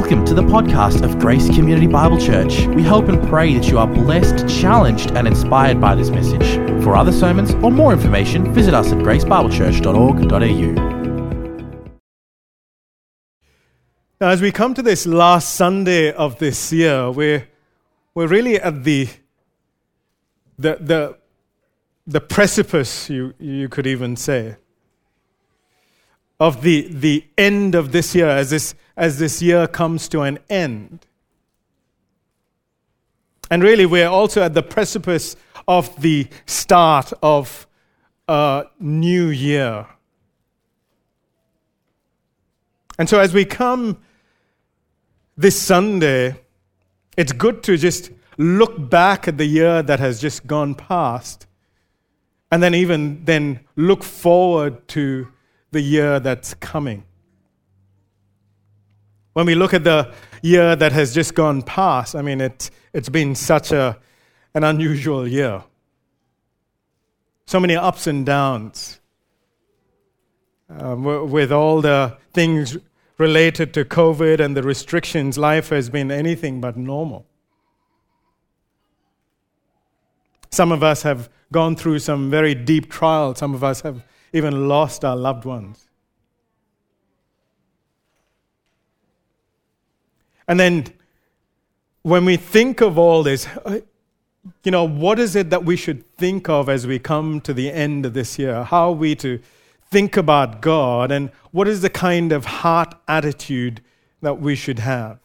Welcome to the podcast of Grace Community Bible Church. We hope and pray that you are blessed, challenged, and inspired by this message. For other sermons or more information, visit us at gracebiblechurch.org.au. Now, as we come to this last Sunday of this year, we're, we're really at the, the, the, the precipice, you, you could even say, of the, the end of this year as this, as this year comes to an end. And really, we're also at the precipice of the start of a new year. And so, as we come this Sunday, it's good to just look back at the year that has just gone past and then even then look forward to the year that's coming. When we look at the year that has just gone past, I mean, it, it's been such a, an unusual year. So many ups and downs. Um, with all the things related to COVID and the restrictions, life has been anything but normal. Some of us have gone through some very deep trials. Some of us have even lost our loved ones. And then when we think of all this, uh, you know, what is it that we should think of as we come to the end of this year? How are we to think about God and what is the kind of heart attitude that we should have?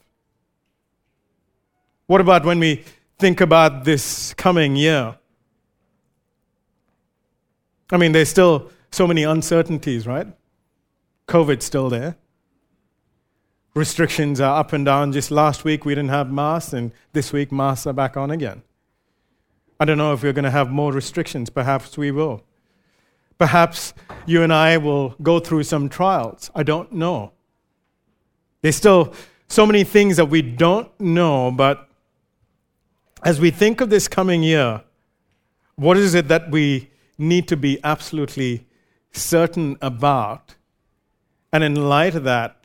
What about when we think about this coming year? I mean, there's still so many uncertainties, right? COVID's still there. Restrictions are up and down. Just last week we didn't have masks, and this week masks are back on again. I don't know if we're going to have more restrictions. Perhaps we will. Perhaps you and I will go through some trials. I don't know. There's still so many things that we don't know, but as we think of this coming year, what is it that we need to be absolutely certain about? And in light of that,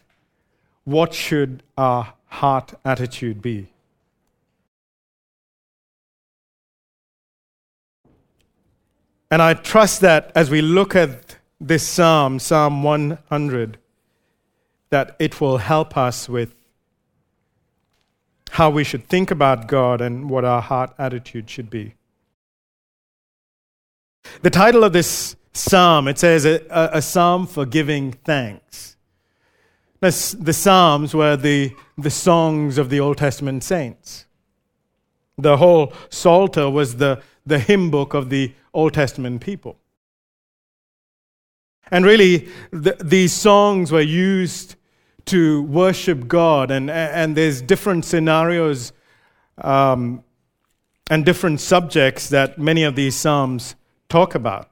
what should our heart attitude be? And I trust that as we look at this psalm, Psalm 100, that it will help us with how we should think about God and what our heart attitude should be. The title of this psalm, it says a, a psalm for giving thanks. The psalms were the, the songs of the Old Testament saints. The whole Psalter was the, the hymn book of the Old Testament people. And really, the, these songs were used to worship God, and, and there's different scenarios um, and different subjects that many of these psalms talk about.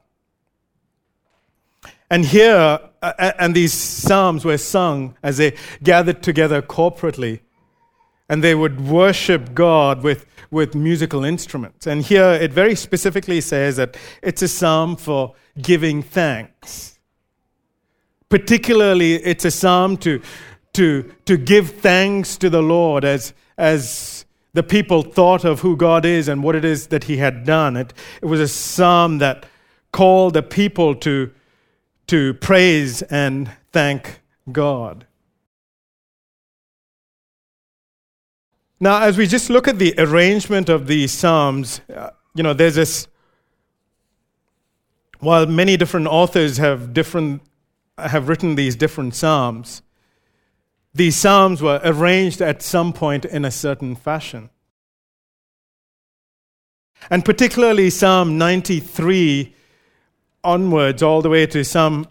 And here, Uh, uh, and these psalms were sung as they gathered together corporately, and they would worship God with, with musical instruments. And here it very specifically says that it's a psalm for giving thanks. Particularly, it's a psalm to, to, to give thanks to the Lord as, as the people thought of who God is and what it is that He had done. It, it was a psalm that called the people to, to praise and thank God. Now, as we just look at the arrangement of these psalms, uh, you know, there's this. While many different authors have different have written these different psalms, these psalms were arranged at some point in a certain fashion. And particularly Psalm 93 onwards, all the way to Psalm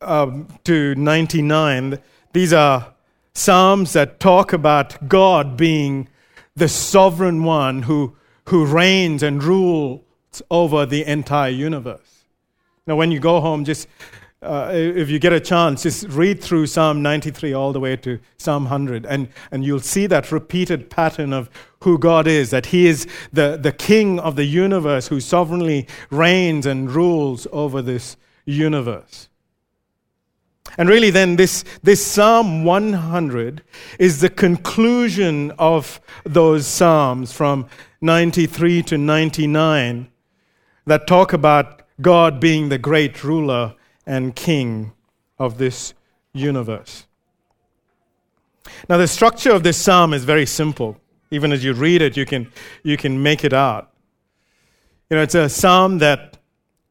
um, to 99, these are psalms that talk about God being the sovereign one who, who reigns and rules over the entire universe. Now, when you go home, just uh, if you get a chance, just read through Psalm 93 all the way to Psalm 100, and, and you'll see that repeated pattern of who God is, that He is the, the King of the universe who sovereignly reigns and rules over this universe. And really, then, this, this Psalm 100 is the conclusion of those Psalms from 93 to 99 that talk about God being the great ruler and king of this universe. Now, the structure of this psalm is very simple. Even as you read it, you can, you can make it out. You know, it's a psalm that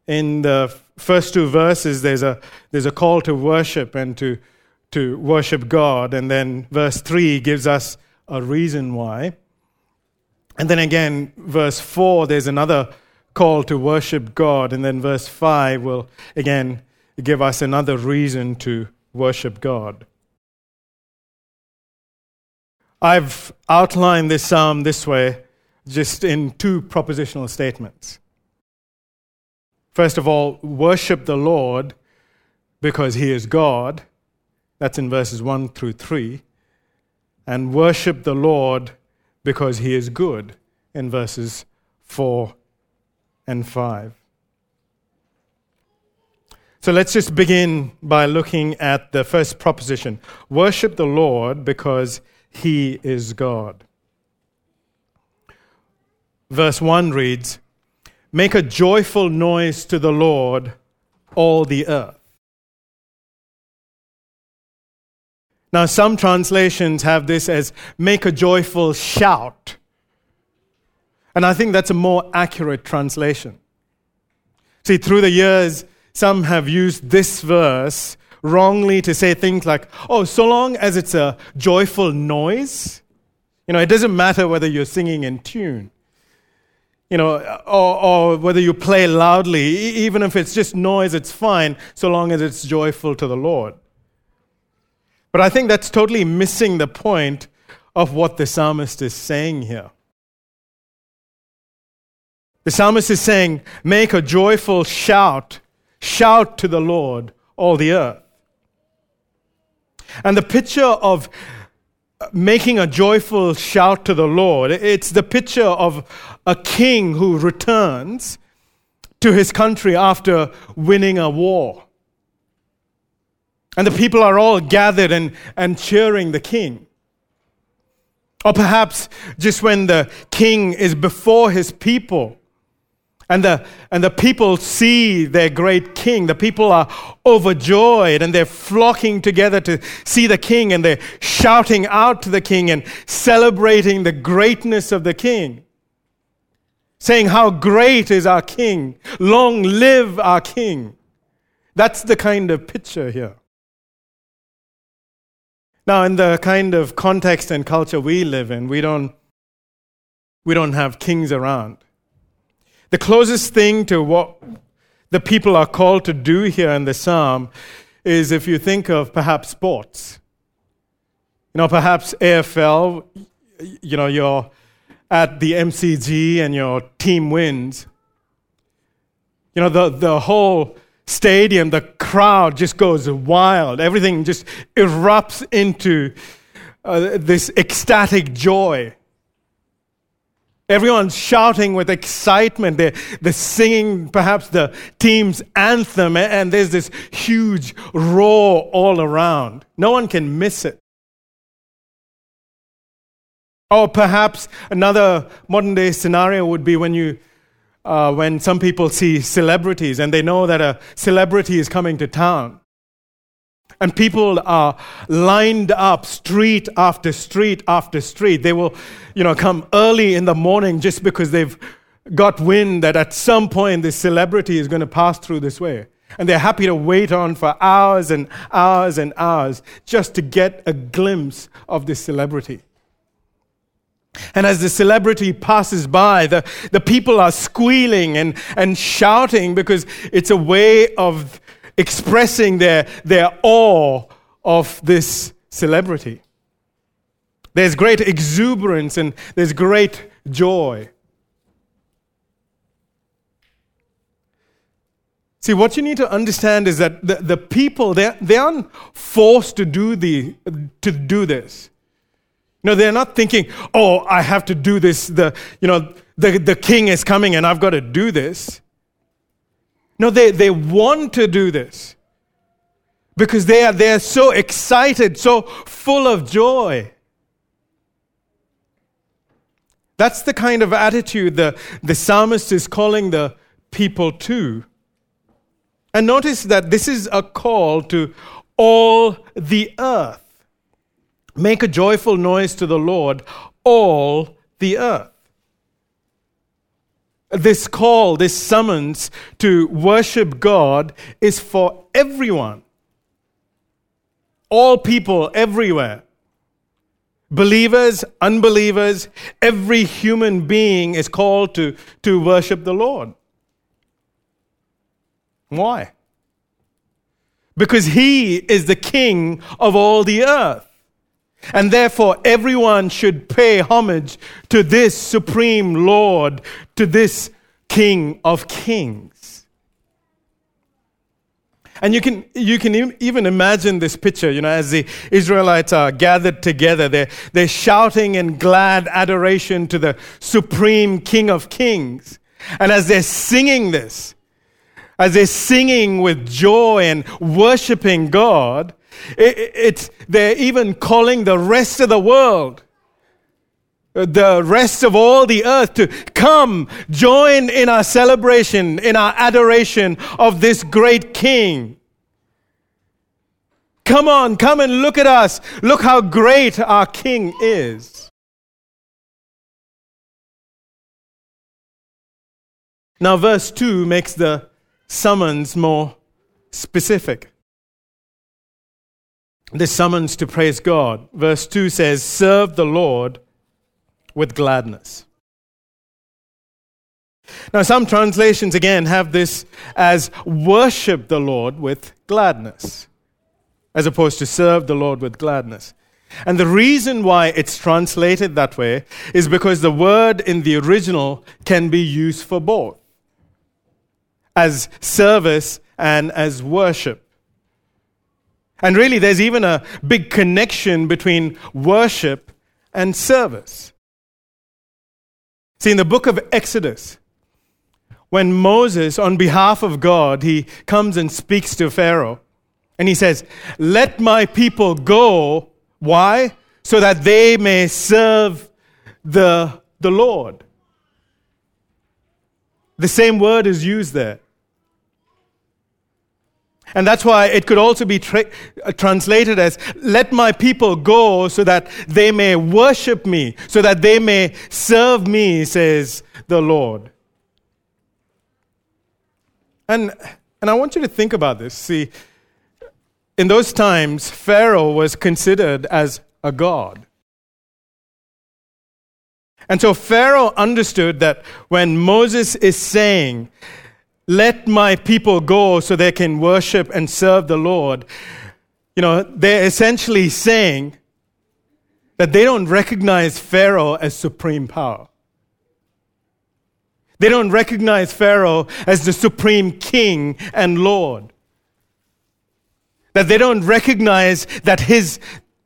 in the first two verses, there's a, there's a call to worship and to, to worship God. And then verse 3 gives us a reason why. And then again, verse 4, there's another call to worship God. And then verse 5 will again give us another reason to worship God. I've outlined this psalm this way, just in two propositional statements. First of all, worship the Lord because he is God. That's in verses 1 through 3. And worship the Lord because he is good in verses 4 and 5. So let's just begin by looking at the first proposition worship the Lord because he is God. Verse 1 reads, Make a joyful noise to the Lord, all the earth. Now, some translations have this as make a joyful shout. And I think that's a more accurate translation. See, through the years, some have used this verse wrongly to say things like, oh, so long as it's a joyful noise, you know, it doesn't matter whether you're singing in tune, you know, or, or whether you play loudly, even if it's just noise, it's fine, so long as it's joyful to the Lord. But I think that's totally missing the point of what the psalmist is saying here. The psalmist is saying, Make a joyful shout, shout to the Lord, all the earth. And the picture of making a joyful shout to the Lord, it's the picture of a king who returns to his country after winning a war. And the people are all gathered and, and cheering the king. Or perhaps just when the king is before his people and the, and the people see their great king. The people are overjoyed and they're flocking together to see the king and they're shouting out to the king and celebrating the greatness of the king. Saying, How great is our king! Long live our king! That's the kind of picture here. Now, in the kind of context and culture we live in, we don't, we don't have kings around. The closest thing to what the people are called to do here in the psalm is if you think of perhaps sports. You know, perhaps AFL, you know, you're at the MCG and your team wins. You know, the, the whole stadium, the crowd just goes wild. Everything just erupts into uh, this ecstatic joy. Everyone's shouting with excitement. They're, they're singing perhaps the team's anthem, and there's this huge roar all around. No one can miss it. Or perhaps another modern day scenario would be when you uh, when some people see celebrities and they know that a celebrity is coming to town. And people are lined up street after street after street. They will, you know, come early in the morning just because they've got wind that at some point this celebrity is going to pass through this way. And they're happy to wait on for hours and hours and hours just to get a glimpse of this celebrity. And as the celebrity passes by, the, the people are squealing and, and shouting because it's a way of expressing their, their awe of this celebrity. There's great exuberance and there's great joy. See, what you need to understand is that the, the people, they, they aren't forced to do, the, to do this. No, they're not thinking, oh, I have to do this. The, you know, the, the king is coming and I've got to do this. No, they, they want to do this. because they are, they are so excited, so full of joy. That's the kind of attitude the, the psalmist is calling the people to. And notice that this is a call to all the earth. Make a joyful noise to the Lord, all the earth. This call, this summons to worship God is for everyone. All people everywhere. Believers, unbelievers, every human being is called to, to worship the Lord. Why? Because he is the king of all the earth. And therefore, everyone should pay homage to this supreme Lord, to this King of kings. And you can, you can even imagine this picture, you know, as the Israelites are gathered together, they're, they're shouting in glad adoration to the supreme King of Kings. And as they're singing this, as they're singing with joy and worshiping God, it, it, they're even calling the rest of the world, uh, the rest of all the earth to come, join in our celebration, in our adoration of this great King. Come on, come and look at us. Look how great our King is. Now, verse 2 makes the summons more specific. The summons to praise God. Verse 2 says, Serve the Lord with gladness. Now, some translations again have this as worship the Lord with gladness, as opposed to serve the Lord with gladness. And the reason why it's translated that way is because the word in the original can be used for both as service and as worship. And really, there's even a big connection between worship and service. See, in the book of Exodus, when Moses, on behalf of God, he comes and speaks to Pharaoh, and he says, Let my people go. Why? So that they may serve the, the Lord. The same word is used there. And that's why it could also be tra- uh, translated as, let my people go so that they may worship me, so that they may serve me, says the Lord. And, and I want you to think about this. See, in those times, Pharaoh was considered as a god. And so Pharaoh understood that when Moses is saying, let my people go so they can worship and serve the Lord. You know, they're essentially saying that they don't recognize Pharaoh as supreme power. They don't recognize Pharaoh as the supreme king and Lord. That they don't recognize that, his,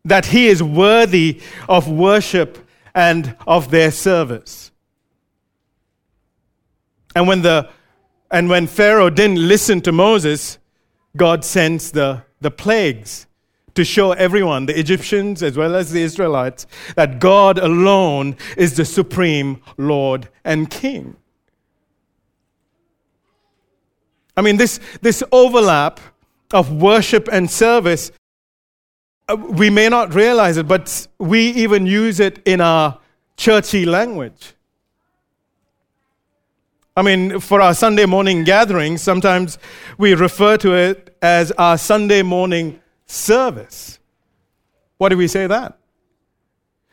that he is worthy of worship and of their service. And when the and when Pharaoh didn't listen to Moses, God sends the, the plagues to show everyone, the Egyptians as well as the Israelites, that God alone is the supreme Lord and King. I mean, this, this overlap of worship and service, uh, we may not realize it, but we even use it in our churchy language. I mean, for our Sunday morning gatherings, sometimes we refer to it as our Sunday morning service. Why do we say that?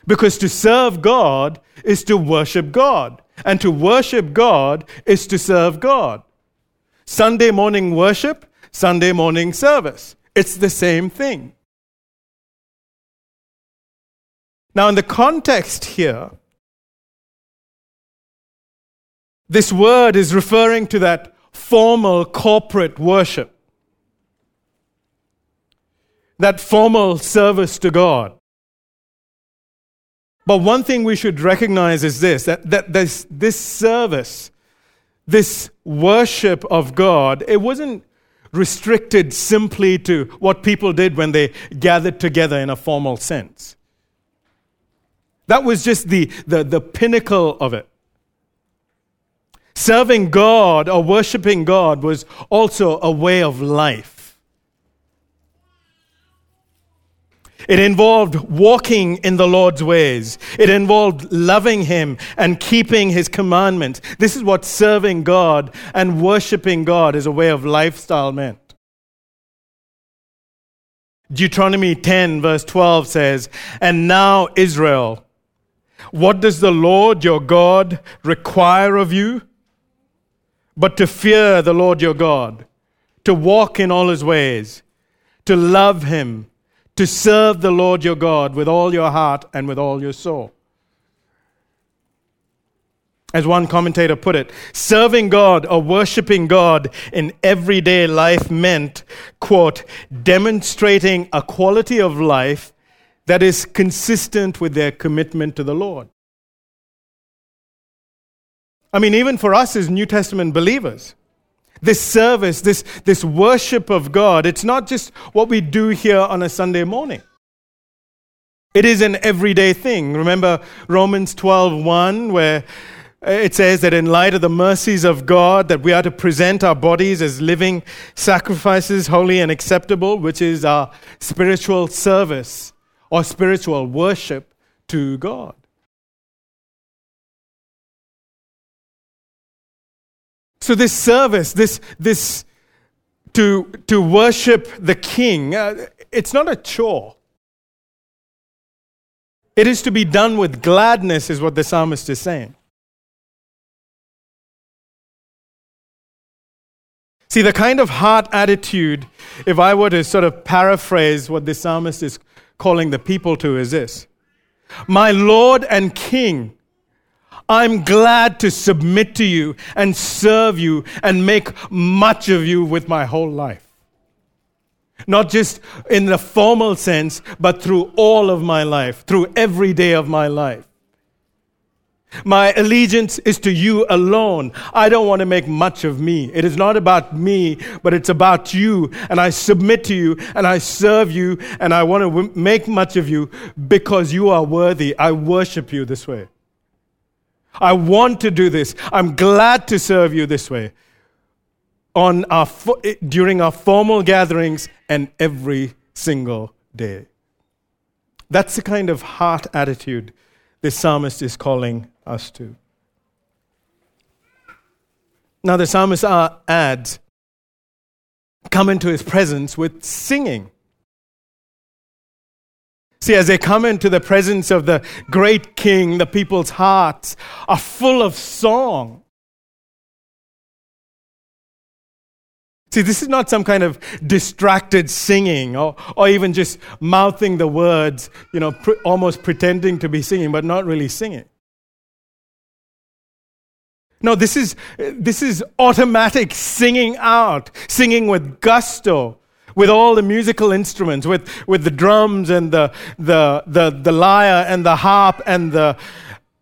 Because to serve God is to worship God, and to worship God is to serve God. Sunday morning worship, Sunday morning service. It's the same thing. Now, in the context here, This word is referring to that formal corporate worship, that formal service to God. But one thing we should recognize is this that, that this, this service, this worship of God, it wasn't restricted simply to what people did when they gathered together in a formal sense. That was just the, the, the pinnacle of it. Serving God or worshiping God was also a way of life. It involved walking in the Lord's ways. It involved loving Him and keeping His commandments. This is what serving God and worshiping God as a way of lifestyle meant. Deuteronomy 10, verse 12 says, And now, Israel, what does the Lord your God require of you? But to fear the Lord your God, to walk in all his ways, to love him to serve the Lord your God with all your heart and with all your soul. As one commentator put it, serving God or worshiping God in everyday life meant, quote, demonstrating a quality of life that is consistent with their commitment to the Lord. I mean, even for us as New Testament believers, this service, this, this worship of God, it's not just what we do here on a Sunday morning. It is an everyday thing. Remember Romans 12:1 where it says that in light of the mercies of God that we are to present our bodies as living sacrifices holy and acceptable, which is our spiritual service or spiritual worship to God. So, this service, this, this to, to worship the king, uh, it's not a chore. It is to be done with gladness, is what the psalmist is saying. See, the kind of heart attitude, if I were to sort of paraphrase what the psalmist is calling the people to, is this My Lord and King, I'm glad to submit to you and serve you and make much of you with my whole life. Not just in the formal sense, but through all of my life, through every day of my life. My allegiance is to you alone. I don't want to make much of me. It is not about me, but it's about you. And I submit to you and I serve you and I want to make much of you because you are worthy. I worship you this way. I want to do this. I'm glad to serve you this way on our eh, during our formal gatherings and every single day. That's the kind of heart attitude the psalmist is calling us to. Now, the psalmist uh, adds, come into his presence with singing. See, as they come into the presence of the great king, the people's hearts are full of song. See, this is not some kind of distracted singing or, or even just mouthing the words, you know, pr- almost pretending to be singing, but not really singing. No, this is, this is automatic singing out, singing with gusto, with all the musical instruments, with, with the drums and the, the, the, the lyre and the harp and the,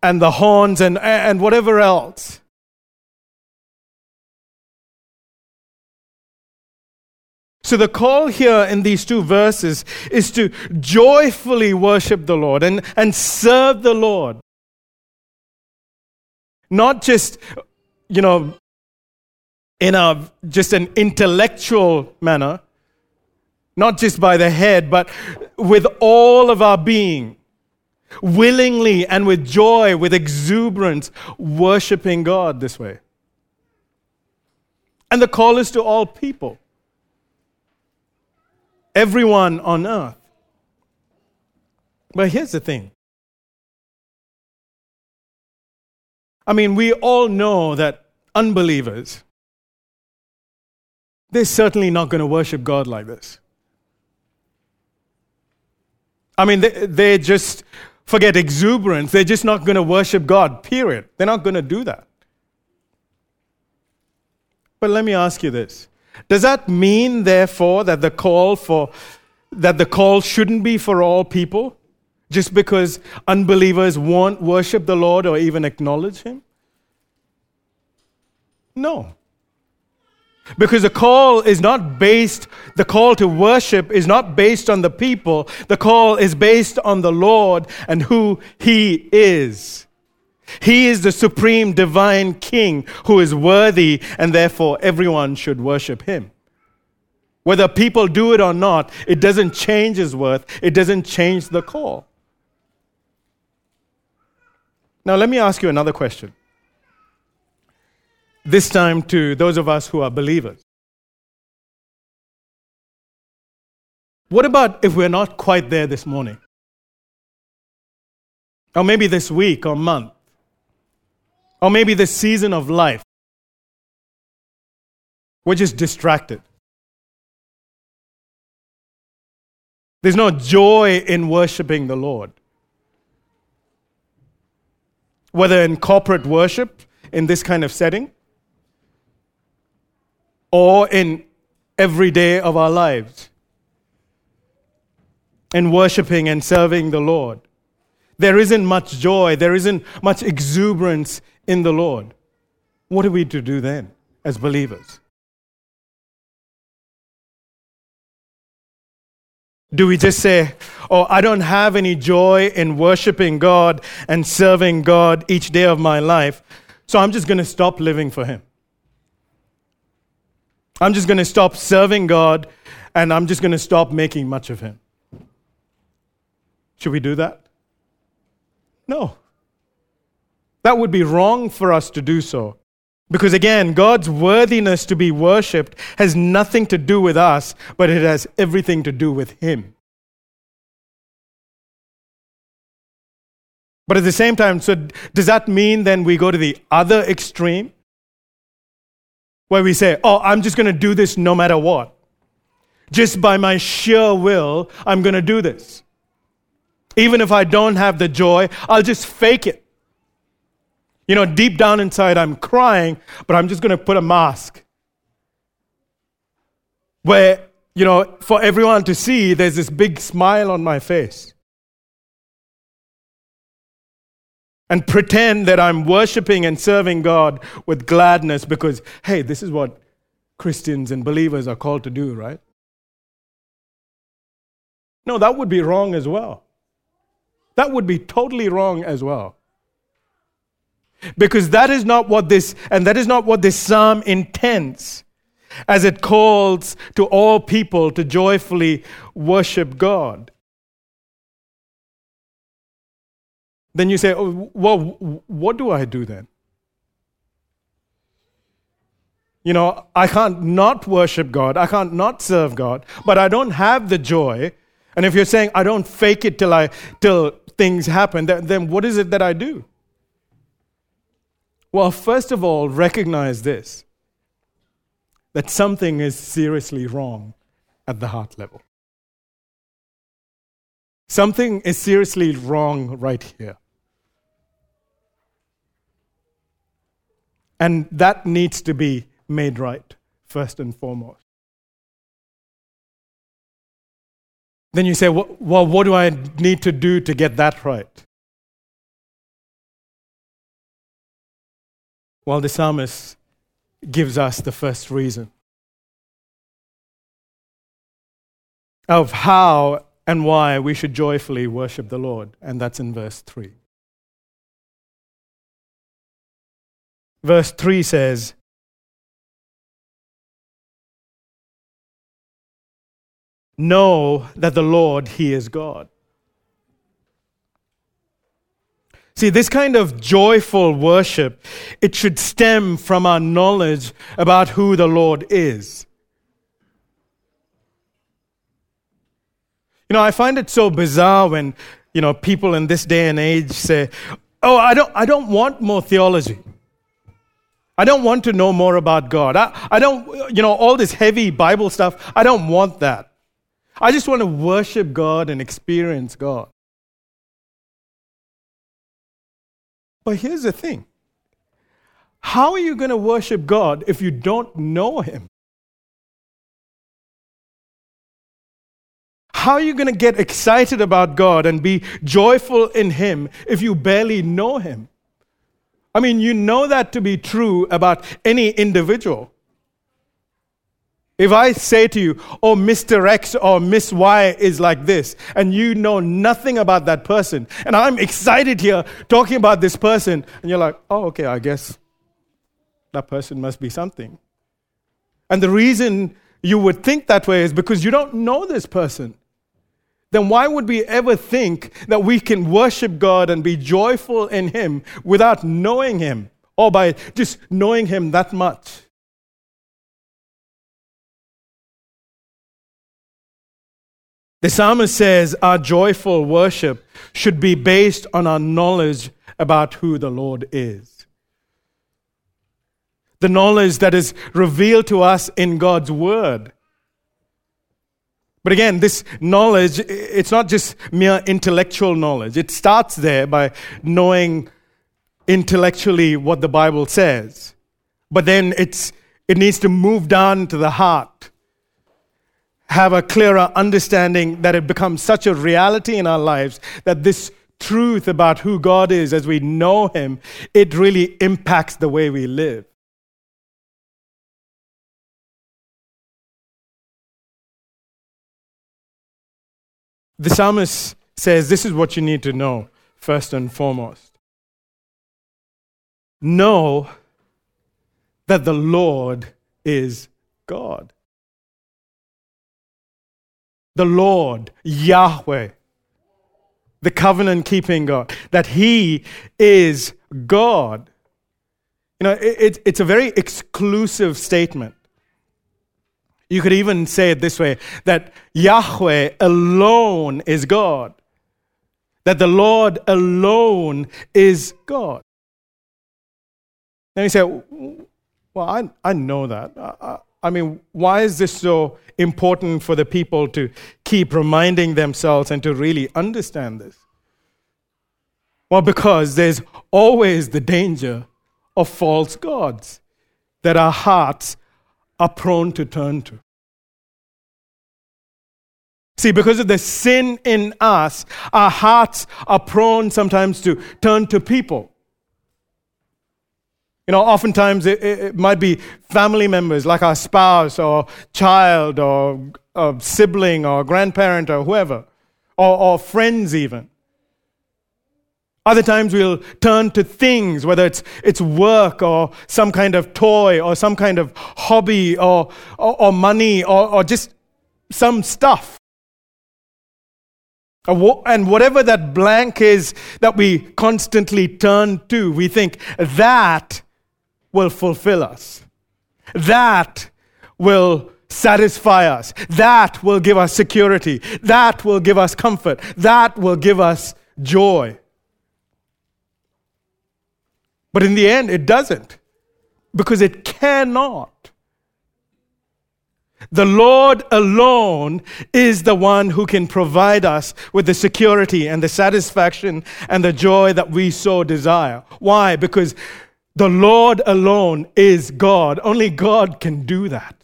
and the horns and, and whatever else. So, the call here in these two verses is to joyfully worship the Lord and, and serve the Lord. Not just, you know, in a just an intellectual manner, not just by the head, but with all of our being, willingly and with joy, with exuberance, worshiping God this way. And the call is to all people, everyone on earth. But here's the thing. I mean, we all know that unbelievers, they're certainly not going to worship God like this. I mean, they, just forget exuberance. They're just not going to worship God, period. They're not going to do that. But let me ask you this. Does that mean, therefore, that the call for that the call shouldn't be for all people? Just because unbelievers won't worship the Lord or even acknowledge Him? No. Because the call is not based, the call to worship is not based on the people. The call is based on the Lord and who He is. He is the supreme divine King who is worthy, and therefore everyone should worship Him. Whether people do it or not, it doesn't change His worth, it doesn't change the call. Now, let me ask you another question this time to those of us who are believers. What about if we're not quite there this morning? Or maybe this week or month? Or maybe this season of life? We're just distracted. There's no joy in worshiping the Lord. Whether in corporate worship, in this kind of setting, or in every day of our lives in worshiping and serving the Lord. There isn't much joy, there isn't much exuberance in the Lord. What are we to do then as believers? Do we just say, Oh, I don't have any joy in worshiping God and serving God each day of my life, so I'm just going to stop living for Him? I'm just going to stop serving God and I'm just going to stop making much of Him. Should we do that? No. That would be wrong for us to do so. Because again, God's worthiness to be worshiped has nothing to do with us, but it has everything to do with Him. But at the same time, so does that mean then we go to the other extreme? Where we say, Oh, I'm just going to do this no matter what. Just by my sheer will, I'm going to do this. Even if I don't have the joy, I'll just fake it. You know, deep down inside, I'm crying, but I'm just going to put a mask. Where, you know, for everyone to see, there's this big smile on my face. And pretend that I'm worshiping and serving God with gladness because, hey, this is what Christians and believers are called to do, right? No, that would be wrong as well. That would be totally wrong as well. Because that is not what this, and that is not what this psalm intends as it calls to all people to joyfully worship God. Then you say, oh, well, what do I do then? You know, I can't not worship God, I can't not serve God, but I don't have the joy. And if you're saying I don't fake it till I till things happen, then, then what is it that I do? Well, first of all, recognize this that something is seriously wrong at the heart level. Something is seriously wrong right here. And that needs to be made right, first and foremost. Then you say, well, what do I need to do to get that right? Well, the psalmist gives us the first reason of how and why we should joyfully worship the Lord, and that's in verse 3. Verse 3 says, Know that the Lord, He is God. See, this kind of joyful worship, it should stem from our knowledge about who the Lord is. You know, I find it so bizarre when, you know, people in this day and age say, "Oh, I don't I don't want more theology." I don't want to know more about God. I, I don't, you know, all this heavy Bible stuff, I don't want that. I just want to worship God and experience God. But here's the thing how are you going to worship God if you don't know Him? How are you going to get excited about God and be joyful in Him if you barely know Him? I mean, you know that to be true about any individual. If I say to you, oh, Mr. X or Miss Y is like this, and you know nothing about that person, and I'm excited here talking about this person, and you're like, oh, okay, I guess that person must be something. And the reason you would think that way is because you don't know this person. Then why would we ever think that we can worship God and be joyful in Him without knowing Him or by just knowing Him that much? The psalmist says our joyful worship should be based on our knowledge about who the Lord is. The knowledge that is revealed to us in God's Word. But again, this knowledge, it's not just mere intellectual knowledge. It starts there by knowing intellectually what the Bible says. But then it's, it needs to move down to the heart have a clearer understanding that it becomes such a reality in our lives that this truth about who God is as we know Him, it really impacts the way we live. The psalmist says this is what you need to know first and foremost. Know that the Lord is God the Lord, Yahweh, the covenant keeping God, that He is God. You know, it, it's a very exclusive statement. You could even say it this way that Yahweh alone is God, that the Lord alone is God. Then you say, Well, I, I know that. I, I mean, why is this so important for the people to keep reminding themselves and to really understand this? Well, because there's always the danger of false gods that our hearts are prone to turn to. See, because of the sin in us, our hearts are prone sometimes to turn to people. You know, oftentimes it, it, might be family members like our spouse or child or sibling or grandparent or whoever, or, or friends even. Other times we'll turn to things, whether it's, it's work or some kind of toy or some kind of hobby or, or, or money or, or just some stuff. And whatever that blank is that we constantly turn to, we think that will fulfill us. That will satisfy us. That will give us security. That will give us comfort. That will give us joy. But in the end, it doesn't because it cannot. The Lord alone is the one who can provide us with the security and the satisfaction and the joy that we so desire. Why? Because the Lord alone is God. Only God can do that.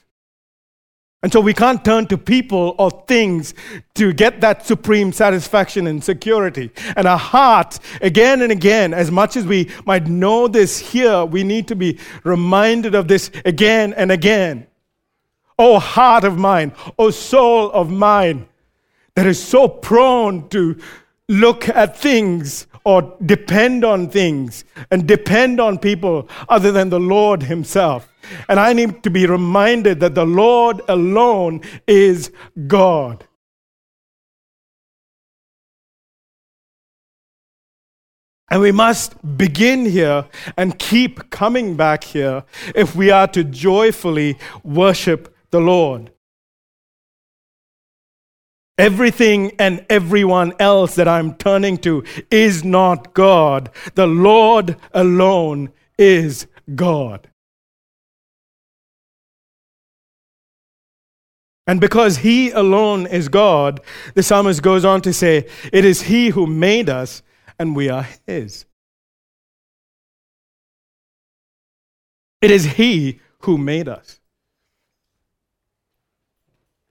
And so we can't turn to people or things to get that supreme satisfaction and security. And our heart, again and again, as much as we might know this here, we need to be reminded of this again and again. Oh, heart of mine, oh, soul of mine, that is so prone to look at things or depend on things and depend on people other than the Lord Himself. And I need to be reminded that the Lord alone is God. And we must begin here and keep coming back here if we are to joyfully worship the Lord. Everything and everyone else that I'm turning to is not God. The Lord alone is God. And because He alone is God, the psalmist goes on to say, It is He who made us, and we are His. It is He who made us.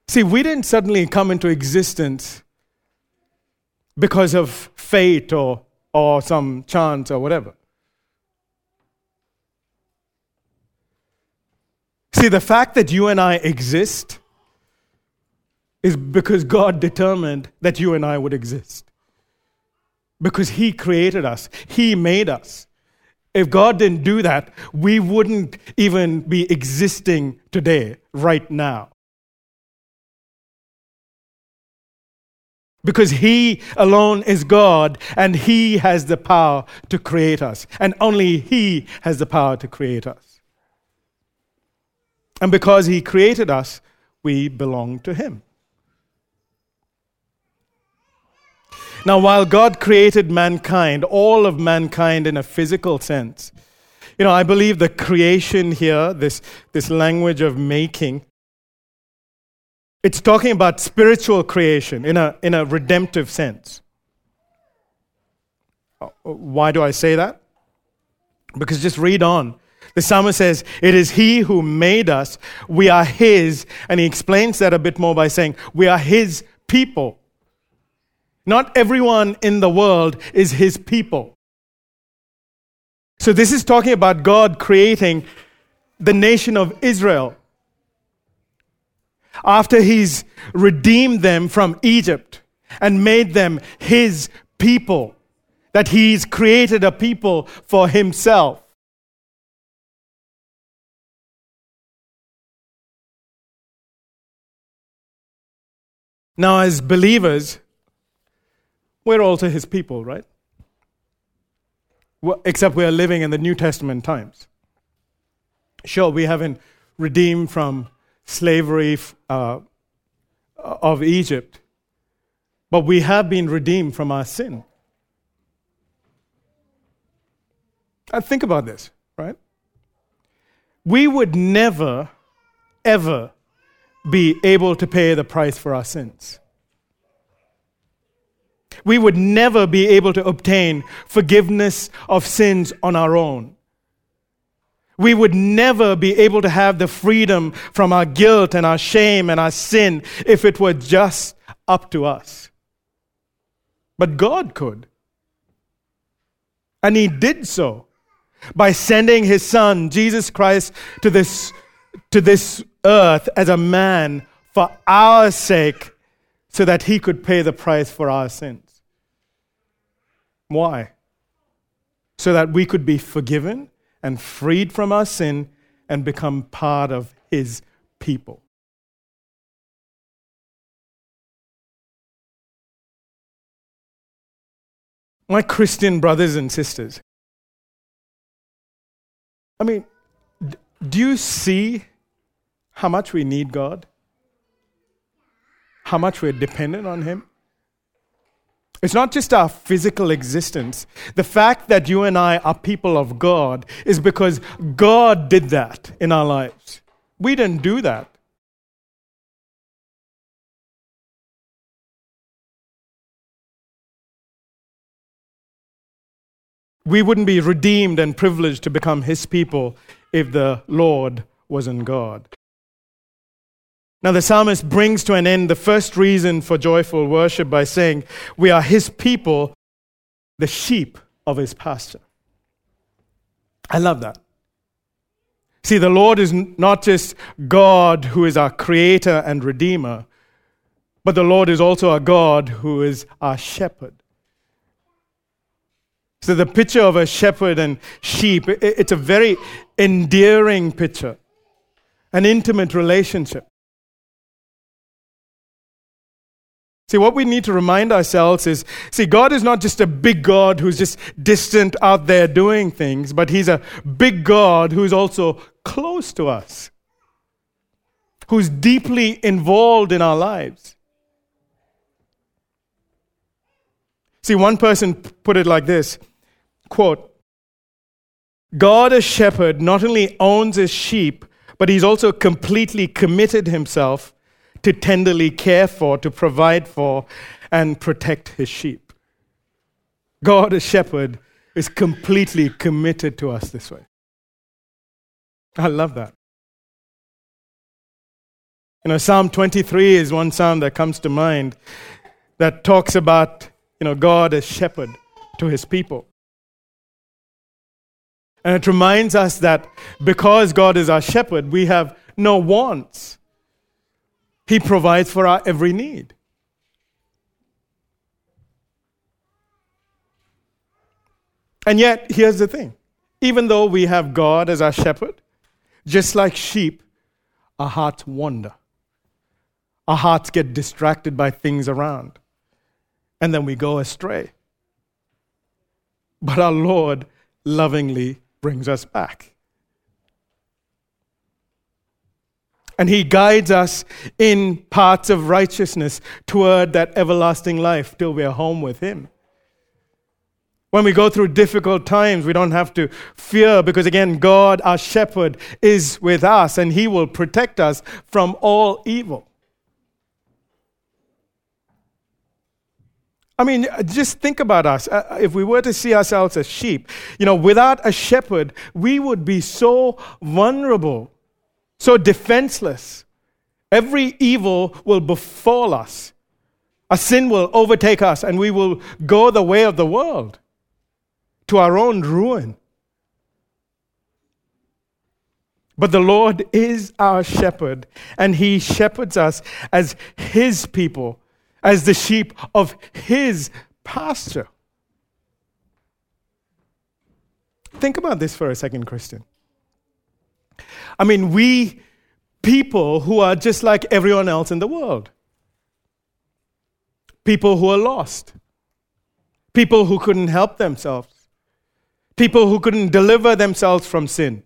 See, we didn't suddenly come into existence because of fate or, or some chance or whatever. See, the fact that you and I exist is because God determined that you and I would exist. Because He created us, He made us. If God didn't do that, we wouldn't even be existing today, right now. Because He alone is God and He has the power to create us. And only He has the power to create us. And because He created us, we belong to Him. Now, while God created mankind, all of mankind in a physical sense, you know, I believe the creation here, this, this language of making, it's talking about spiritual creation in a, in a redemptive sense. Uh, why do I say that? Because just read on. The psalmist says, It is He who made us. We are His. And he explains that a bit more by saying, We are His people. Not everyone in the world is his people. So, this is talking about God creating the nation of Israel after he's redeemed them from Egypt and made them his people, that he's created a people for himself. Now, as believers, we're also his people, right? Well, except we're living in the New Testament times. Sure, we haven't redeemed from slavery uh, of Egypt, but we have been redeemed from our sin. I think about this, right? We would never, ever be able to pay the price for our sins we would never be able to obtain forgiveness of sins on our own. We would never be able to have the freedom from our guilt and our shame and our sin if it were just up to us. But God could. And He did so by sending His Son, Jesus Christ, to this, to this earth as a man for our sake so that He could pay the price for our sins. Why? So that we could be forgiven and freed from our sin and become part of His people. My Christian brothers and sisters, I mean, do you see how much we need God? How much we're dependent on Him? It's not just our physical existence. The fact that you and I are people of God is because God did that in our lives. We didn't do that. We wouldn't be redeemed and privileged to become His people if the Lord wasn't God. Now, the psalmist brings to an end the first reason for joyful worship by saying, We are his people, the sheep of his pasture. I love that. See, the Lord is not just God who is our creator and redeemer, but the Lord is also a God who is our shepherd. So, the picture of a shepherd and sheep, it's a very endearing picture, an intimate relationship. See, what we need to remind ourselves is see, God is not just a big God who's just distant out there doing things, but He's a big God who's also close to us, who's deeply involved in our lives. See, one person put it like this quote, God as shepherd not only owns his sheep, but he's also completely committed himself to tenderly care for, to provide for, and protect his sheep. God, as shepherd, is completely committed to us this way. I love that. You know, Psalm 23 is one psalm that comes to mind that talks about, you know, God as shepherd to his people. And it reminds us that because God is our shepherd, we have no wants. He provides for our every need. And yet, here's the thing even though we have God as our shepherd, just like sheep, our hearts wander. Our hearts get distracted by things around, and then we go astray. But our Lord lovingly brings us back. And he guides us in paths of righteousness toward that everlasting life till we are home with him. When we go through difficult times, we don't have to fear because, again, God, our shepherd, is with us and he will protect us from all evil. I mean, just think about us. Uh, if we were to see ourselves as sheep, you know, without a shepherd, we would be so vulnerable, so defenseless. Every evil will befall us. A sin will overtake us, and we will go the way of the world to our own ruin. But the Lord is our shepherd, and he shepherds us as his people, as the sheep of his pasture. Think about this for a second, Christian. I mean, we people who are just like everyone else in the world, people who are lost, people who couldn't help themselves people who couldn't deliver themselves from sin,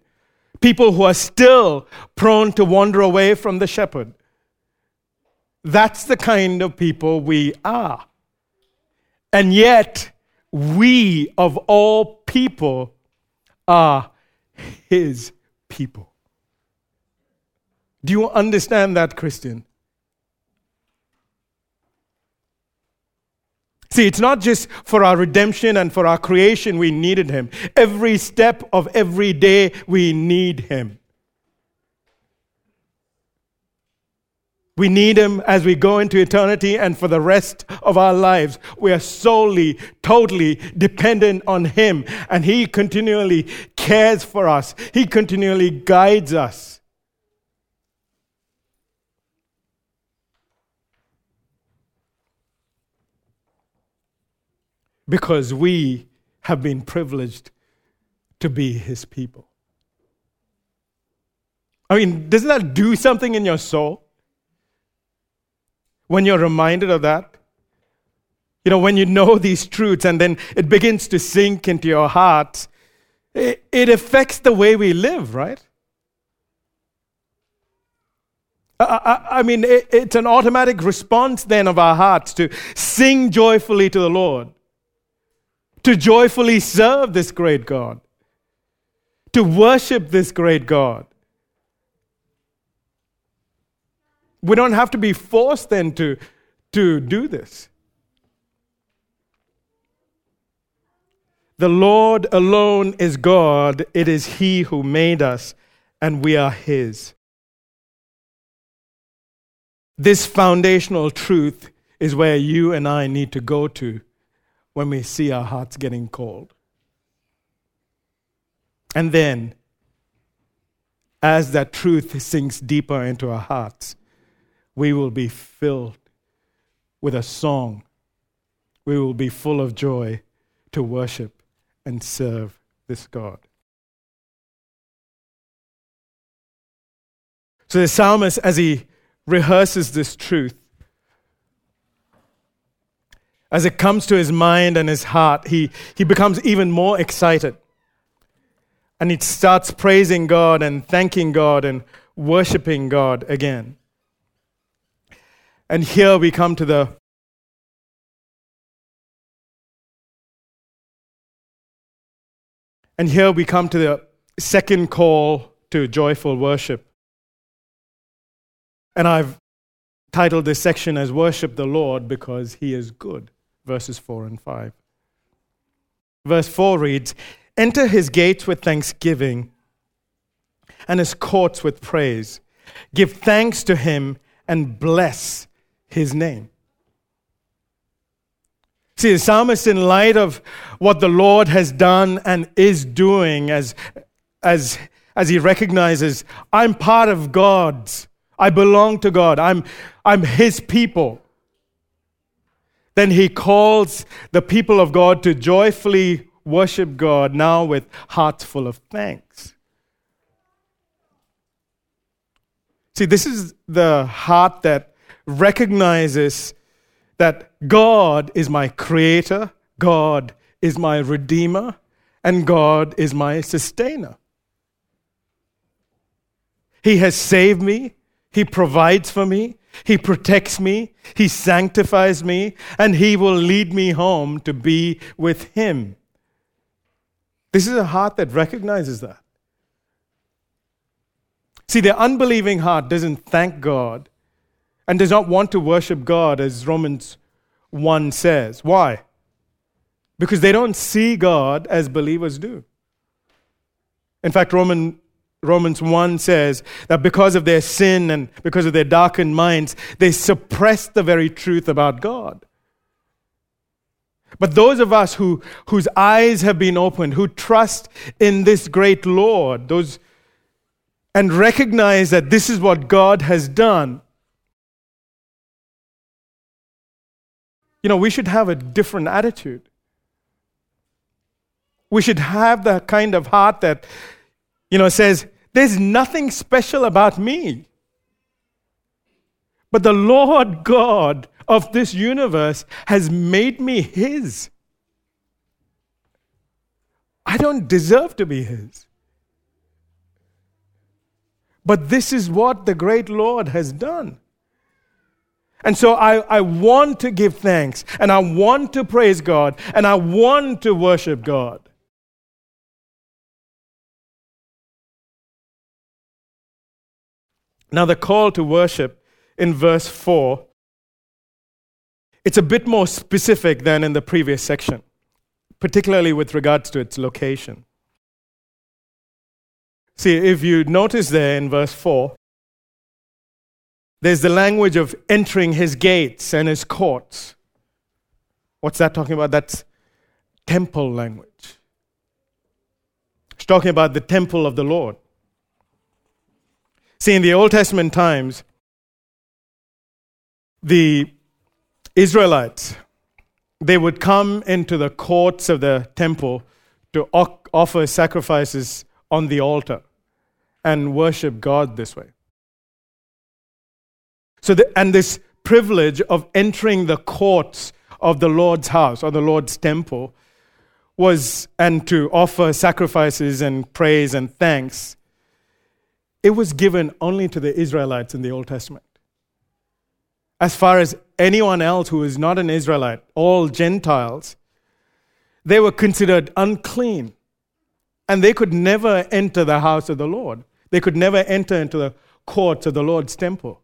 people who are still prone to wander away from the shepherd. That's the kind of people we are. And yet, we of all people are his people. Do you understand that, Christian? See, it's not just for our redemption and for our creation we needed him. Every step of every day we need him. We need him as we go into eternity and for the rest of our lives. We are solely, totally dependent on him. And he continually cares for us, he continually guides us. because we have been privileged to be his people. I mean, doesn't that do something in your soul? When you're reminded of that? You know, when you know these truths and then it begins to sink into your heart, it, affects the way we live, right? I, I, I mean, it, it's an automatic response then of our hearts to sing joyfully to the Lord to joyfully serve this great God, to worship this great God. We don't have to be forced then to, to do this. The Lord alone is God. It is He who made us, and we are His. This foundational truth is where you and I need to go to when we see our hearts getting cold. And then, as that truth sinks deeper into our hearts, we will be filled with a song. We will be full of joy to worship and serve this God. So the psalmist, as he rehearses this truth, as it comes to his mind and his heart, he, he becomes even more excited. And he starts praising God and thanking God and worshiping God again. And here we come to the And here we come to the second call to joyful worship. And I've titled this section as Worship the Lord because He is good verses 4 and 5. Verse 4 reads Enter his gates with thanksgiving and his courts with praise. Give thanks to him and bless his name. See, the psalmist, in light of what the Lord has done and is doing, as, as, as he recognizes, I'm part of God's, I belong to God, I'm, I'm his people, then he calls the people of God to joyfully worship God now with hearts full of thanks. See, this is the heart that recognizes that God is my creator, God is my redeemer, and God is my sustainer. He has saved me, He provides for me, He protects me, He sanctifies me, and He will lead me home to be with Him. This is a heart that recognizes that. See, the unbelieving heart doesn't thank God and does not want to worship God, as Romans 1 says. Why? Because they don't see God as believers do. In fact, Roman, Romans 1 says that because of their sin and because of their darkened minds, they suppress the very truth about God. But those of us who, whose eyes have been opened, who trust in this great Lord, those, and recognize that this is what God has done, you know, we should have a different attitude. We should have the kind of heart that, you know, says, there's nothing special about me. But the Lord God of this universe has made me His. I don't deserve to be His. But this is what the great Lord has done. And so I, I want to give thanks and I want to praise God and I want to worship God. Now, the call to worship in verse 4, it's a bit more specific than in the previous section, particularly with regards to its location. See, if you notice there in verse 4, there's the language of entering his gates and his courts. What's that talking about? That's temple language. It's talking about the temple of the Lord. See, in the Old Testament times, the Israelites, they would come into the courts of the temple to offer sacrifices on the altar and worship God this way. So, the, and this privilege of entering the courts of the Lord's house or the Lord's temple was, and to offer sacrifices and praise and thanks, it was given only to the Israelites in the Old Testament. As far as anyone else who is not an Israelite, all Gentiles, they were considered unclean. And they could never enter the house of the Lord. They could never enter into the courts of the Lord's temple.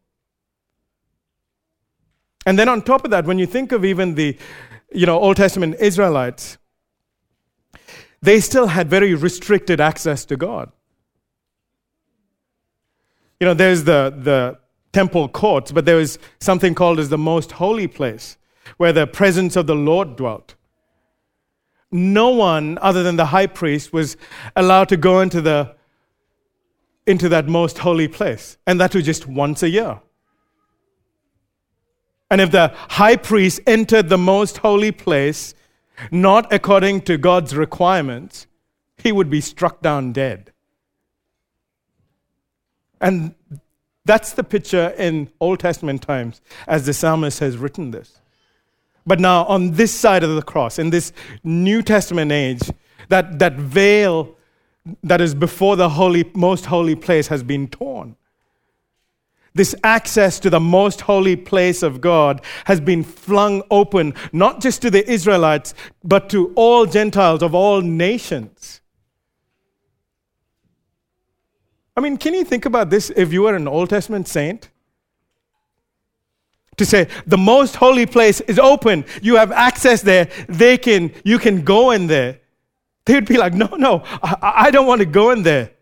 And then on top of that, when you think of even the you know, Old Testament Israelites, they still had very restricted access to God. You know, there's the, the temple courts, but there was something called as the most holy place, where the presence of the Lord dwelt. No one other than the high priest was allowed to go into, the, into that most holy place, and that was just once a year. And if the high priest entered the most holy place, not according to God's requirements, he would be struck down dead. And that's the picture in Old Testament times as the psalmist has written this. But now, on this side of the cross, in this New Testament age, that, that veil that is before the holy, most holy place has been torn. This access to the most holy place of God has been flung open, not just to the Israelites, but to all Gentiles of all nations. I mean, can you think about this if you were an Old Testament saint? To say, the most holy place is open, you have access there, they can, you can go in there. They would be like, no, no, I, I don't want to go in there.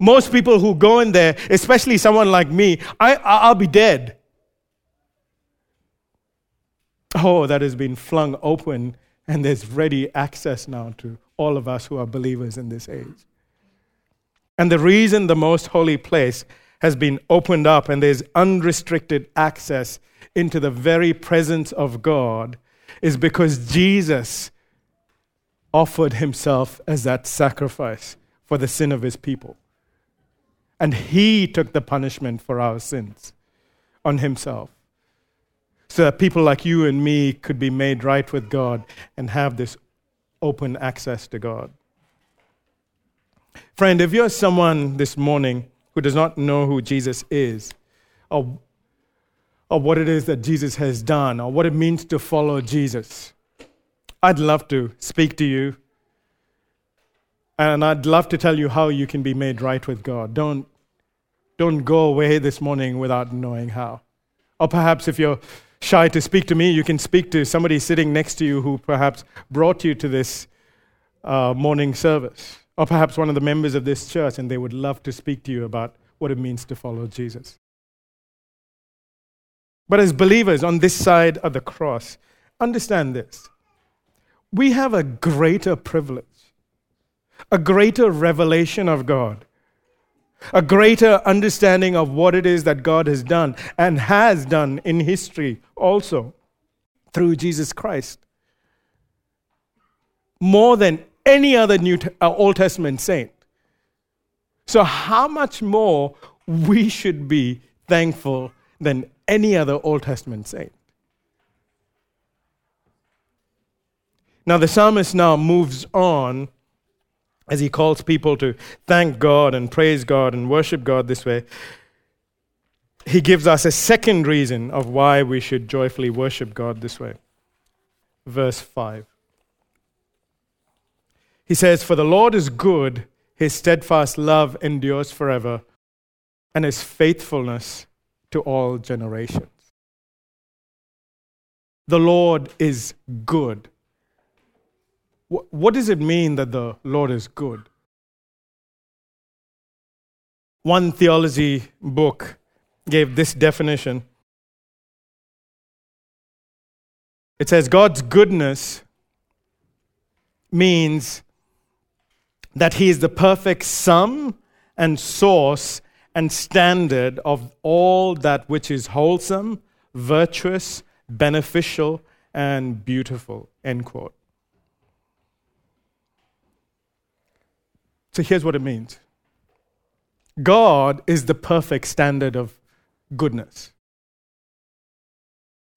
Most people who go in there, especially someone like me, I, I'll be dead. Oh, that has been flung open, and there's ready access now to all of us who are believers in this age. And the reason the most holy place has been opened up and there's unrestricted access into the very presence of God is because Jesus offered himself as that sacrifice for the sin of his people. And he took the punishment for our sins on himself. So that people like you and me could be made right with God and have this open access to God. Friend, if you're someone this morning who does not know who Jesus is, or, or what it is that Jesus has done, or what it means to follow Jesus, I'd love to speak to you. And I'd love to tell you how you can be made right with God. Don't, don't go away this morning without knowing how. Or perhaps if you're shy to speak to me, you can speak to somebody sitting next to you who perhaps brought you to this uh, morning service. Or perhaps one of the members of this church, and they would love to speak to you about what it means to follow Jesus. But as believers on this side of the cross, understand this we have a greater privilege, a greater revelation of God, a greater understanding of what it is that God has done and has done in history also through Jesus Christ. More than any other New uh, Old Testament saint. So, how much more we should be thankful than any other Old Testament saint? Now, the psalmist now moves on as he calls people to thank God and praise God and worship God this way. He gives us a second reason of why we should joyfully worship God this way. Verse 5. He says, For the Lord is good, his steadfast love endures forever, and his faithfulness to all generations. The Lord is good. What does it mean that the Lord is good? One theology book gave this definition. It says God's goodness means that He is the perfect sum and source and standard of all that which is wholesome, virtuous, beneficial, and beautiful. End quote. So here's what it means God is the perfect standard of goodness.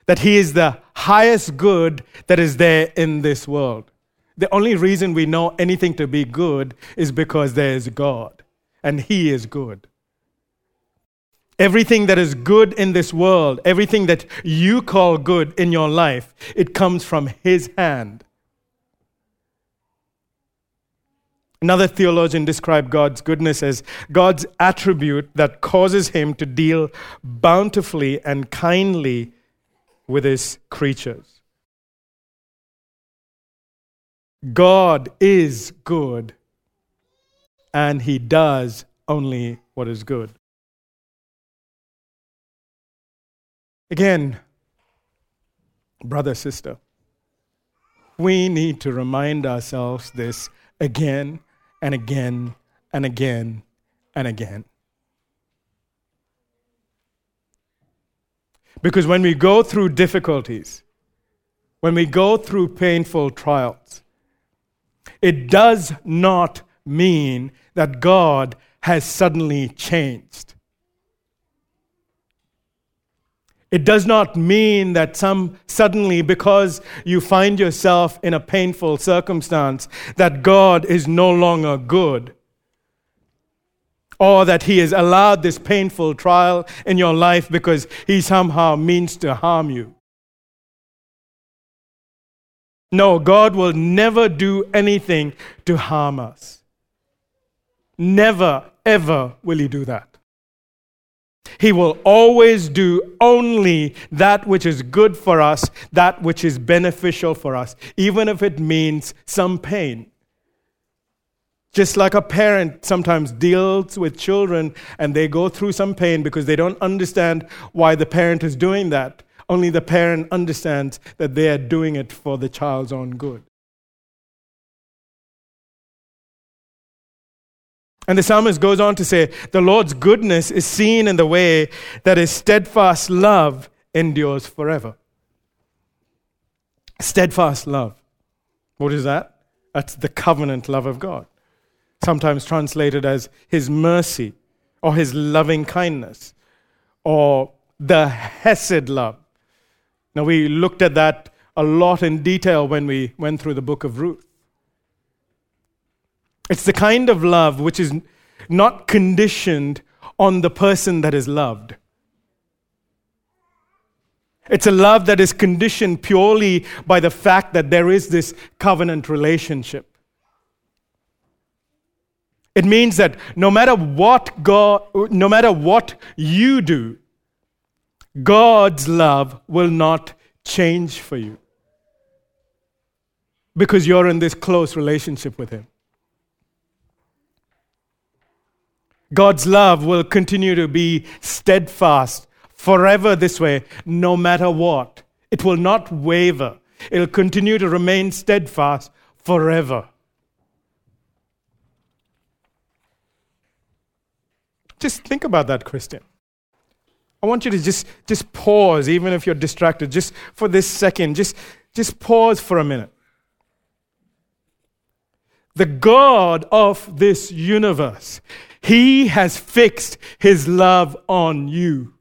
That He is the highest good that is there in this world. The only reason we know anything to be good is because there is God, and He is good. Everything that is good in this world, everything that you call good in your life, it comes from His hand. Another theologian described God's goodness as God's attribute that causes him to deal bountifully and kindly with his creatures. God is good, and he does only what is good. Again, brother, sister, we need to remind ourselves this again and again and again and again. Because when we go through difficulties, when we go through painful trials, it does not mean that God has suddenly changed. It does not mean that some suddenly, because you find yourself in a painful circumstance, that God is no longer good. Or that He has allowed this painful trial in your life because He somehow means to harm you. No, God will never do anything to harm us. Never, ever will He do that. He will always do only that which is good for us, that which is beneficial for us, even if it means some pain. Just like a parent sometimes deals with children and they go through some pain because they don't understand why the parent is doing that. Only the parent understands that they are doing it for the child's own good. And the psalmist goes on to say, The Lord's goodness is seen in the way that his steadfast love endures forever. Steadfast love. What is that? That's the covenant love of God, sometimes translated as his mercy or his loving kindness or the Hesed love. Now, we looked at that a lot in detail when we went through the book of Ruth. It's the kind of love which is not conditioned on the person that is loved. It's a love that is conditioned purely by the fact that there is this covenant relationship. It means that no matter what God, no matter what you do, God's love will not change for you because you're in this close relationship with Him. God's love will continue to be steadfast forever this way, no matter what. It will not waver, it'll continue to remain steadfast forever. Just think about that, Christian. I want you to just, just pause, even if you're distracted, just for this second. Just, just pause for a minute. The God of this universe, He has fixed His love on you.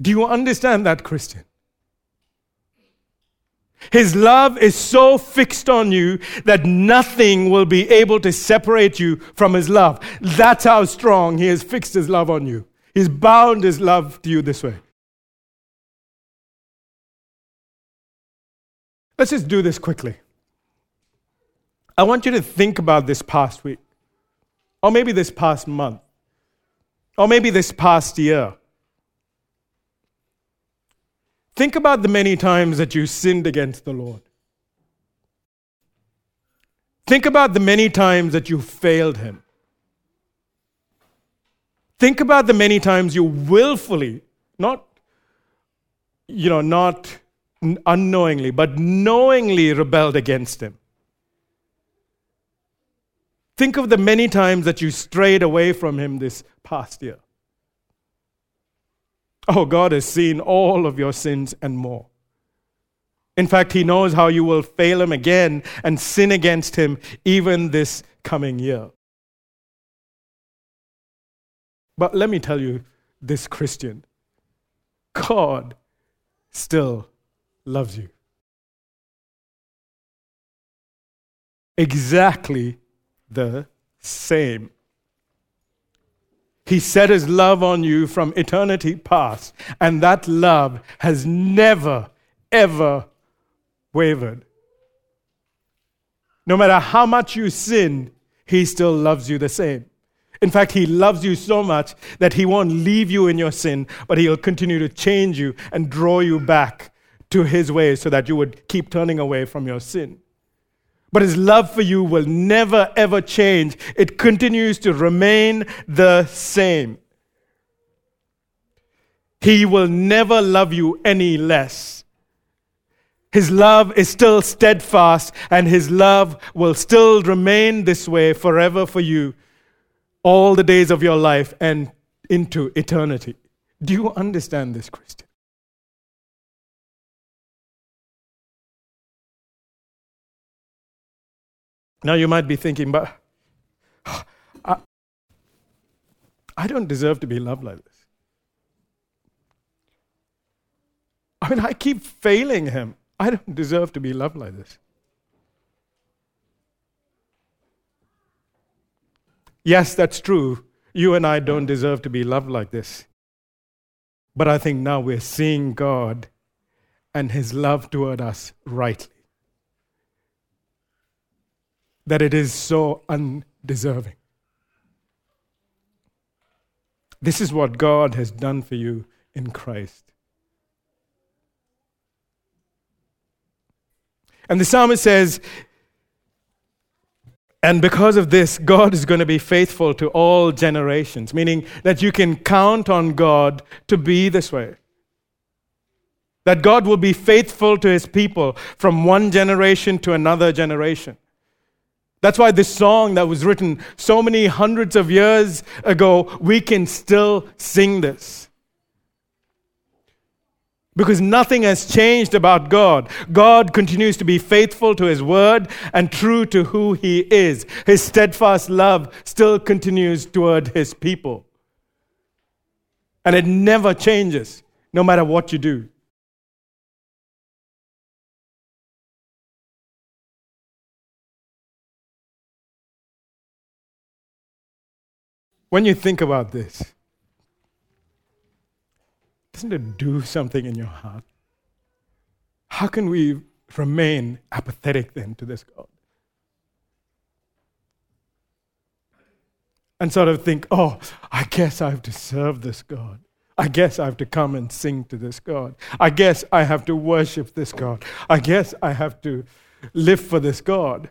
Do you understand that, Christian? His love is so fixed on you that nothing will be able to separate you from His love. That's how strong He has fixed His love on you. He's bound His love to you this way. Let's just do this quickly. I want you to think about this past week, or maybe this past month, or maybe this past year. Think about the many times that you sinned against the Lord. Think about the many times that you failed Him. Think about the many times you willfully, not, you know, not unknowingly, but knowingly rebelled against Him. Think of the many times that you strayed away from Him this past year. Oh, God has seen all of your sins and more. In fact, He knows how you will fail Him again and sin against Him even this coming year. But let me tell you this, Christian God still loves you. Exactly the same. He set his love on you from eternity past, and that love has never, ever wavered. No matter how much you sin, he still loves you the same. In fact, he loves you so much that he won't leave you in your sin, but he'll continue to change you and draw you back to his ways so that you would keep turning away from your sin. But his love for you will never, ever change. It continues to remain the same. He will never love you any less. His love is still steadfast, and his love will still remain this way forever for you, all the days of your life and into eternity. Do you understand this, Christian? Now you might be thinking, but I, I don't deserve to be loved like this. I mean, I keep failing him. I don't deserve to be loved like this. Yes, that's true. You and I don't deserve to be loved like this. But I think now we're seeing God and his love toward us rightly that it is so undeserving. This is what God has done for you in Christ. And the psalmist says, and because of this, God is going to be faithful to all generations, meaning that you can count on God to be this way. That God will be faithful to his people from one generation to another generation. That's why this song that was written so many hundreds of years ago, we can still sing this. Because nothing has changed about God. God continues to be faithful to His word and true to who He is. His steadfast love still continues toward His people. And it never changes, no matter what you do. When you think about this, doesn't it do something in your heart? How can we remain apathetic then to this God? And sort of think, oh, I guess I have to serve this God. I guess I have to come and sing to this God. I guess I have to worship this God. I guess I have to live for this God.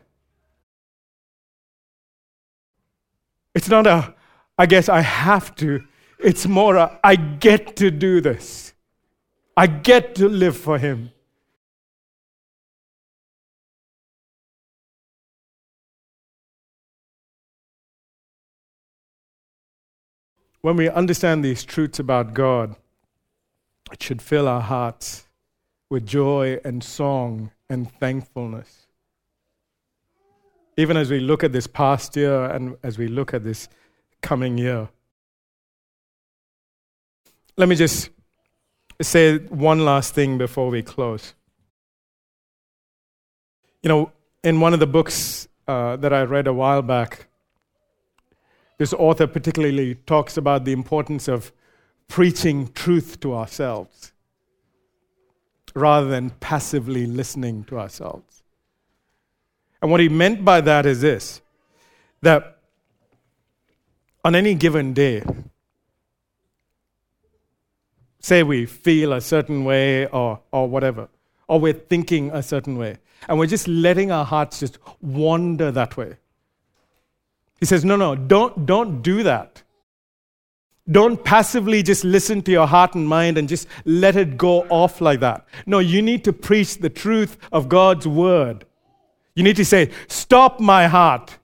It's not a, I guess I have to. It's more a, I get to do this. I get to live for Him. When we understand these truths about God, it should fill our hearts with joy and song and thankfulness. Even as we look at this past year and as we look at this coming year. Let me just say one last thing before we close. You know, in one of the books uh, that I read a while back, this author particularly talks about the importance of preaching truth to ourselves rather than passively listening to ourselves. And what he meant by that is this that on any given day, say we feel a certain way or, or whatever, or we're thinking a certain way, and we're just letting our hearts just wander that way. He says, No, no, don't, don't do that. Don't passively just listen to your heart and mind and just let it go off like that. No, you need to preach the truth of God's word. You need to say, Stop my heart.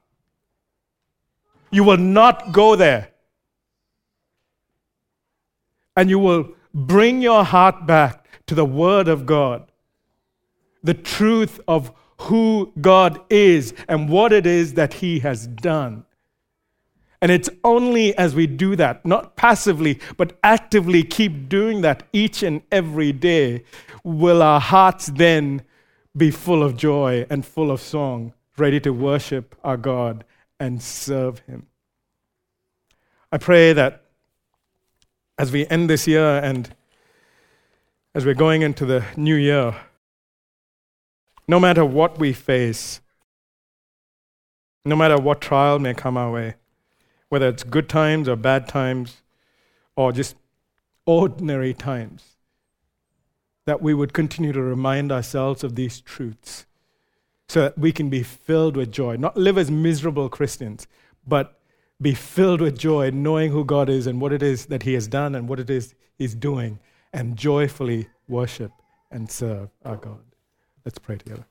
You will not go there. And you will bring your heart back to the Word of God, the truth of who God is and what it is that He has done. And it's only as we do that, not passively, but actively keep doing that each and every day, will our hearts then be full of joy and full of song, ready to worship our God and serve Him. I pray that as we end this year and as we're going into the new year, no matter what we face, no matter what trial may come our way, whether it's good times or bad times or just ordinary times, that we would continue to remind ourselves of these truths so that we can be filled with joy. Not live as miserable Christians, but be filled with joy, knowing who God is and what it is that He has done and what it is He's doing, and joyfully worship and serve our God. Let's pray together.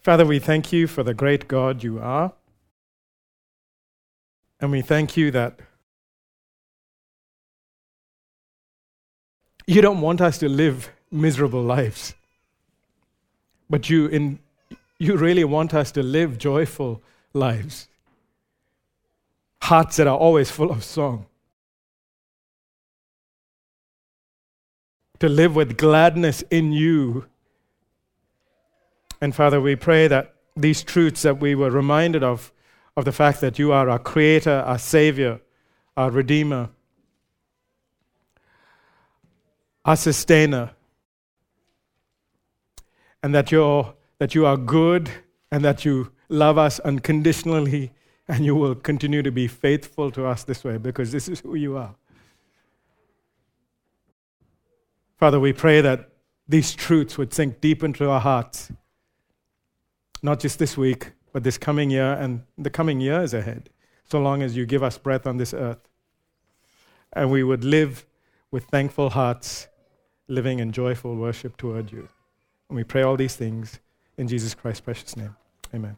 Father, we thank you for the great God you are. And we thank you that you don't want us to live miserable lives. But you, in, you really want us to live joyful lives, hearts that are always full of song. To live with gladness in you. And Father, we pray that these truths that we were reminded of, of the fact that you are our Creator, our Savior, our Redeemer, our Sustainer, and that, you're, that you are good and that you love us unconditionally and you will continue to be faithful to us this way because this is who you are. Father, we pray that these truths would sink deep into our hearts, not just this week, but this coming year and the coming years ahead, so long as you give us breath on this earth. And we would live with thankful hearts, living in joyful worship toward you. And we pray all these things in Jesus Christ's precious name. Amen.